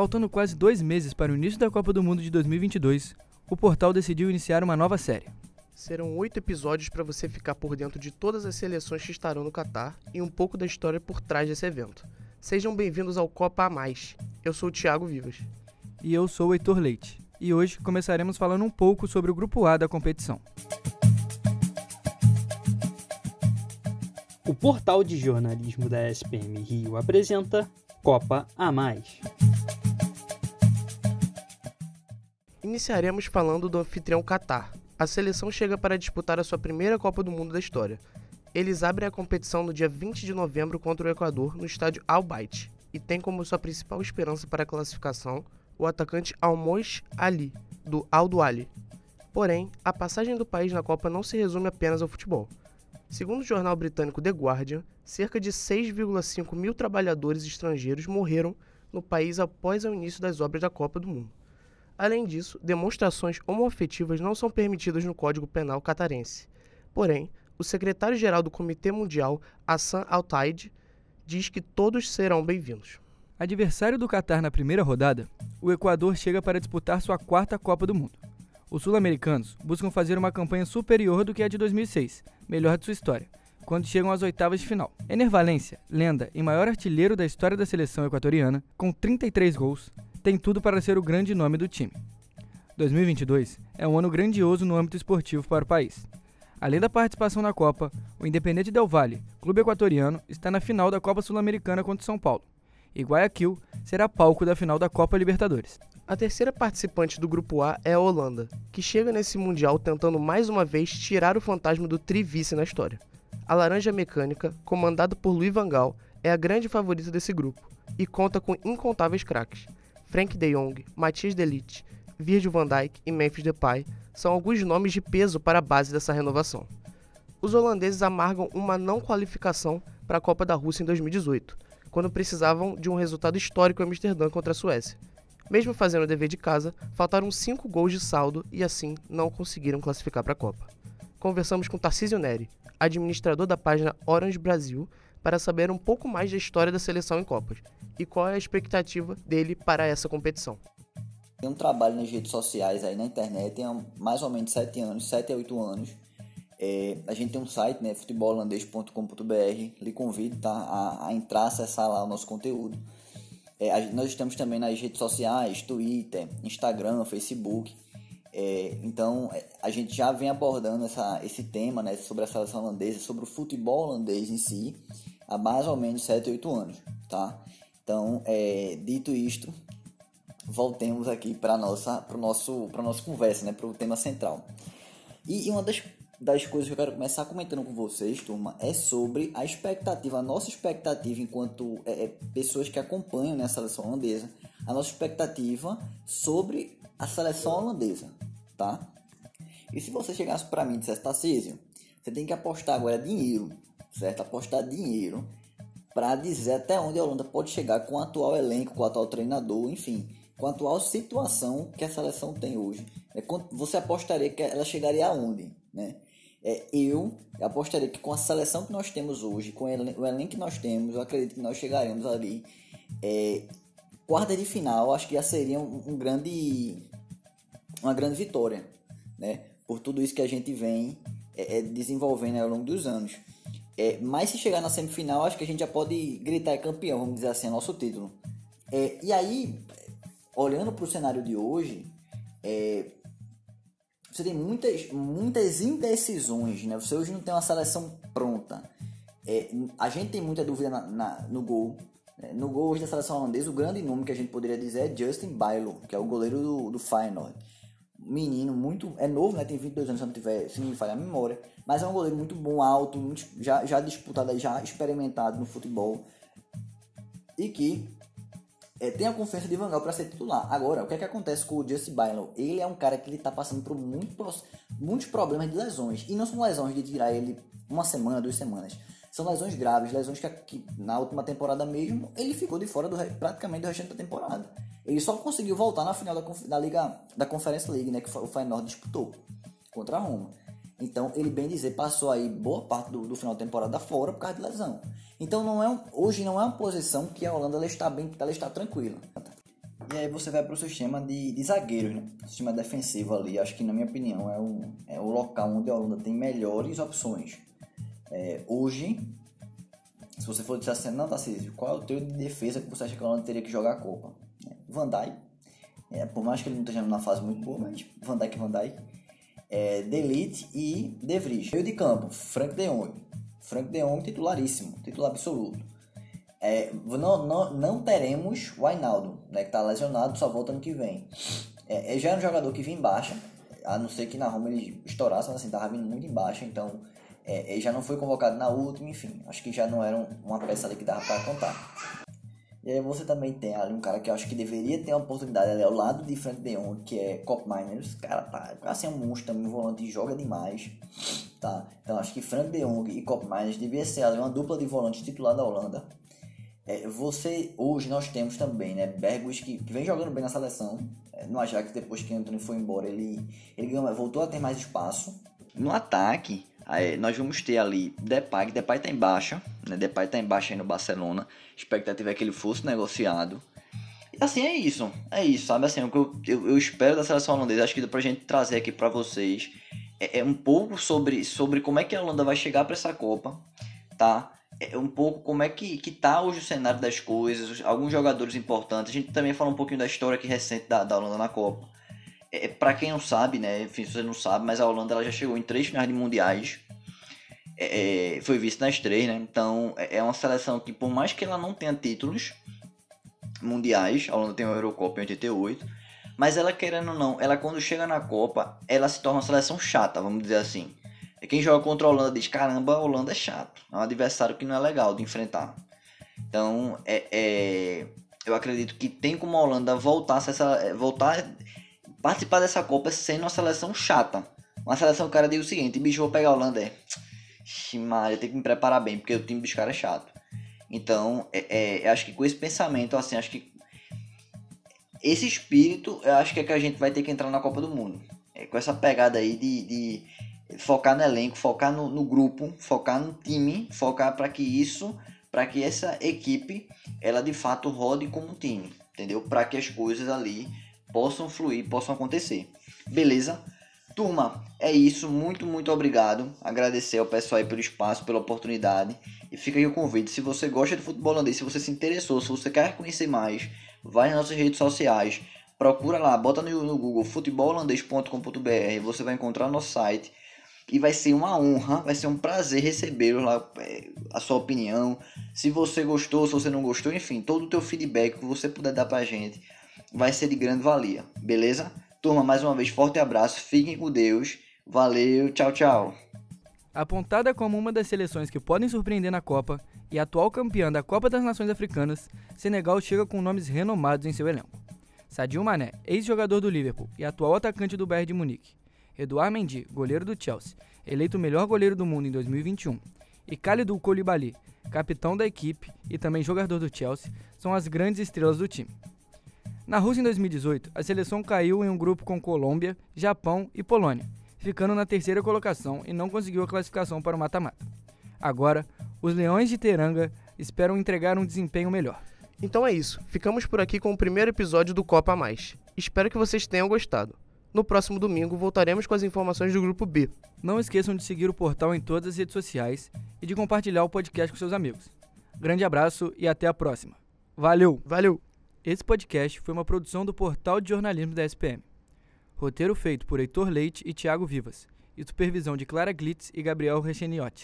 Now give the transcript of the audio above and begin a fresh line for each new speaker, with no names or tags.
Faltando quase dois meses para o início da Copa do Mundo de 2022, o portal decidiu iniciar uma nova série.
Serão oito episódios para você ficar por dentro de todas as seleções que estarão no Catar e um pouco da história por trás desse evento. Sejam bem-vindos ao Copa a Mais. Eu sou o Thiago Vivas.
E eu sou o Heitor Leite. E hoje começaremos falando um pouco sobre o Grupo A da competição.
O portal de jornalismo da SPM Rio apresenta Copa a Mais.
Iniciaremos falando do anfitrião Qatar. A seleção chega para disputar a sua primeira Copa do Mundo da história. Eles abrem a competição no dia 20 de novembro contra o Equador no estádio Al Bayt e tem como sua principal esperança para a classificação o atacante Almos Ali, do Al Ali. Porém, a passagem do país na Copa não se resume apenas ao futebol. Segundo o jornal britânico The Guardian, cerca de 6,5 mil trabalhadores estrangeiros morreram no país após o início das obras da Copa do Mundo. Além disso, demonstrações homoafetivas não são permitidas no Código Penal catarense. Porém, o secretário-geral do Comitê Mundial, Hassan Al-Taid, diz que todos serão bem-vindos.
Adversário do Catar na primeira rodada, o Equador chega para disputar sua quarta Copa do Mundo. Os sul-americanos buscam fazer uma campanha superior do que a de 2006, melhor de sua história, quando chegam às oitavas de final. Ener Valência, lenda e maior artilheiro da história da seleção equatoriana, com 33 gols, tem tudo para ser o grande nome do time. 2022 é um ano grandioso no âmbito esportivo para o país. Além da participação na Copa, o Independente Del Valle, clube equatoriano, está na final da Copa Sul-Americana contra São Paulo. E Guayaquil será palco da final da Copa Libertadores.
A terceira participante do grupo A é a Holanda, que chega nesse mundial tentando mais uma vez tirar o fantasma do trivice na história. A Laranja Mecânica, comandada por Louis van Gaal, é a grande favorita desse grupo e conta com incontáveis craques. Frank de Jong, Matthias de Ligt, Virgil van Dijk e Memphis Depay são alguns nomes de peso para a base dessa renovação. Os holandeses amargam uma não qualificação para a Copa da Rússia em 2018, quando precisavam de um resultado histórico em Amsterdã contra a Suécia. Mesmo fazendo o dever de casa, faltaram 5 gols de saldo e assim não conseguiram classificar para a Copa. Conversamos com Tarcísio Neri, administrador da página Orange Brasil, para saber um pouco mais da história da seleção em Copas e qual é a expectativa dele para essa competição.
Tem um trabalho nas redes sociais aí na internet há mais ou menos 7 anos, 7 a 8 anos. É, a gente tem um site, né, futebolholandês.com.br, lhe convido tá, a, a, entrar, acessar lá o nosso conteúdo. É, a, nós estamos também nas redes sociais, Twitter, Instagram, Facebook. É, então é, a gente já vem abordando essa, esse tema né, sobre a seleção holandesa, sobre o futebol holandês em si, há mais ou menos 7, 8 anos. Tá? Então, é, dito isto, voltemos aqui para nossa para nosso nossa conversa, né, para o tema central. E, e, uma das, das coisas que eu quero começar comentando com vocês, turma, é sobre a expectativa, a nossa expectativa enquanto é, é, pessoas que acompanham né, a seleção holandesa, a nossa expectativa sobre a seleção holandesa, tá? E se você chegasse para mim e dissesse, Tarcísio, você tem que apostar agora dinheiro, certo? Apostar dinheiro para dizer até onde a Holanda pode chegar com o atual elenco, com o atual treinador, enfim, com a atual situação que a seleção tem hoje. É, você apostaria que ela chegaria aonde? Né? É, eu apostaria que com a seleção que nós temos hoje, com o elenco que nós temos, eu acredito que nós chegaremos ali. É, quarta de final, acho que já seria um, um, grande, uma grande vitória, né? Por tudo isso que a gente vem é, é desenvolvendo ao longo dos anos. É, mas se chegar na semifinal, acho que a gente já pode gritar campeão, vamos dizer assim, é nosso título. É, e aí, olhando para o cenário de hoje, é, você tem muitas, muitas indecisões, né? Você hoje não tem uma seleção pronta. É, a gente tem muita dúvida na, na, no gol. Né? No gol hoje da seleção holandesa, o grande nome que a gente poderia dizer é Justin Bailo, que é o goleiro do, do Feyenoord. Menino muito. É novo, né? Tem 22 anos, se não, tiver, se não me falhar a memória. Mas é um goleiro muito bom, alto, muito, já, já disputado, já experimentado no futebol. E que é, tem a confiança de Van para ser titular. Agora, o que é que acontece com o Justin Byron? Ele é um cara que ele tá passando por muito, muitos problemas de lesões. E não são lesões de tirar ele uma semana, duas semanas. São lesões graves, lesões que, que na última temporada mesmo ele ficou de fora do, praticamente do restante da temporada. Ele só conseguiu voltar na final da, da Liga da Conference League, né, que o Feyenoord disputou contra a Roma. Então, ele bem dizer, passou aí boa parte do, do final da temporada fora por causa de lesão. Então, não é um, hoje não é uma posição que a Holanda ela está bem, ela está tranquila. E aí você vai para o sistema de, de zagueiros, né? Sistema defensivo ali, acho que na minha opinião é o, é o local onde a Holanda tem melhores opções. É, hoje, se você for dizer assim, não, Tarcísio, qual é o teu de defesa que você acha que a Holanda teria que jogar a Copa? É, Van Dijk, é, por mais que ele não esteja numa fase muito boa, mas Van Dijk, Van Dijk. É, Delite e De Vries. Meio de campo, Frank de Jong. Frank de Jong titularíssimo, titular absoluto. É, não, não, não teremos o Ainaldo, né, que está lesionado, só volta ano que vem. É, já era um jogador que vinha em baixa, a não ser que na Roma ele estourasse, mas assim, tava vindo muito em baixa, então é, ele já não foi convocado na última, enfim, acho que já não era uma peça ali que dava para contar. E aí você também tem ali um cara que eu acho que deveria ter uma oportunidade ali ao lado de Frank de Jong, que é Cop Miners. Cara, tá, assim, é um monstro também, um volante joga demais, tá? Então acho que Frank de Jong e Cop Miners devia ser ali uma dupla de volantes titular da Holanda. É, você, hoje nós temos também, né, Bergus que, que vem jogando bem na seleção, é, no Ajax depois que Anthony foi embora, ele, ele voltou a ter mais espaço. No ataque, Aí nós vamos ter ali Depay, Depay tá em baixa, né? Depay tá em baixa aí no Barcelona. A expectativa é que ele fosse negociado. E assim é isso, é isso, sabe? Assim, o que eu, eu, eu espero da seleção holandesa, acho que dá pra gente trazer aqui para vocês é, é, um pouco sobre, sobre como é que a Holanda vai chegar para essa Copa, tá? É um pouco como é que, que tá hoje o cenário das coisas, alguns jogadores importantes. A gente também fala um pouquinho da história aqui recente da, da Holanda na Copa. É, para quem não sabe, né? Enfim, se você não sabe, mas a Holanda ela já chegou em três finais de mundiais. É, é foi visto nas três, né? Então é, é uma seleção que, por mais que ela não tenha títulos mundiais, a Holanda tem o Eurocopa em 88, mas ela querendo ou não, ela quando chega na Copa, ela se torna uma seleção chata, vamos dizer assim. Quem joga contra a Holanda diz: caramba, a Holanda é chato, é um adversário que não é legal de enfrentar. Então, é, é eu acredito que tem como a Holanda voltar, essa, voltar participar dessa Copa sendo uma seleção chata. Uma seleção que o cara diz o seguinte, bicho, vou pegar a Holanda, é... Maria, tem que me preparar bem, porque o time dos caras é chato. Então, é, é, acho que com esse pensamento, assim, acho que esse espírito, eu acho que é que a gente vai ter que entrar na Copa do Mundo. É, com essa pegada aí de, de focar no elenco, focar no, no grupo, focar no time, focar para que isso, para que essa equipe, ela de fato rode como um time, entendeu? Para que as coisas ali possam fluir, possam acontecer. Beleza? Turma, é isso. Muito, muito obrigado. Agradecer ao pessoal aí pelo espaço, pela oportunidade. E fica aí o convite. Se você gosta de futebol holandês, se você se interessou, se você quer conhecer mais, vai nas nossas redes sociais. Procura lá, bota no, no Google futebolholandês.com.br. Você vai encontrar nosso site. E vai ser uma honra, vai ser um prazer recebê-lo lá, é, a sua opinião. Se você gostou, se você não gostou, enfim, todo o teu feedback que você puder dar pra gente vai ser de grande valia, beleza? Turma, mais uma vez, forte abraço, fiquem com Deus, valeu, tchau, tchau.
Apontada como uma das seleções que podem surpreender na Copa e atual campeã da Copa das Nações Africanas, Senegal chega com nomes renomados em seu elenco. Sadio Mané, ex-jogador do Liverpool e atual atacante do Bayern de Munique. Eduard Mendy, goleiro do Chelsea, eleito o melhor goleiro do mundo em 2021. E Khalidou Koulibaly, capitão da equipe e também jogador do Chelsea, são as grandes estrelas do time. Na Rússia em 2018, a seleção caiu em um grupo com Colômbia, Japão e Polônia, ficando na terceira colocação e não conseguiu a classificação para o mata-mata. Agora, os Leões de Teranga esperam entregar um desempenho melhor.
Então é isso, ficamos por aqui com o primeiro episódio do Copa Mais. Espero que vocês tenham gostado. No próximo domingo voltaremos com as informações do grupo B.
Não esqueçam de seguir o portal em todas as redes sociais e de compartilhar o podcast com seus amigos. Grande abraço e até a próxima. Valeu!
Valeu!
Esse podcast foi uma produção do Portal de Jornalismo da SPM. Roteiro feito por Heitor Leite e Tiago Vivas, e supervisão de Clara Glitz e Gabriel Recheniotti.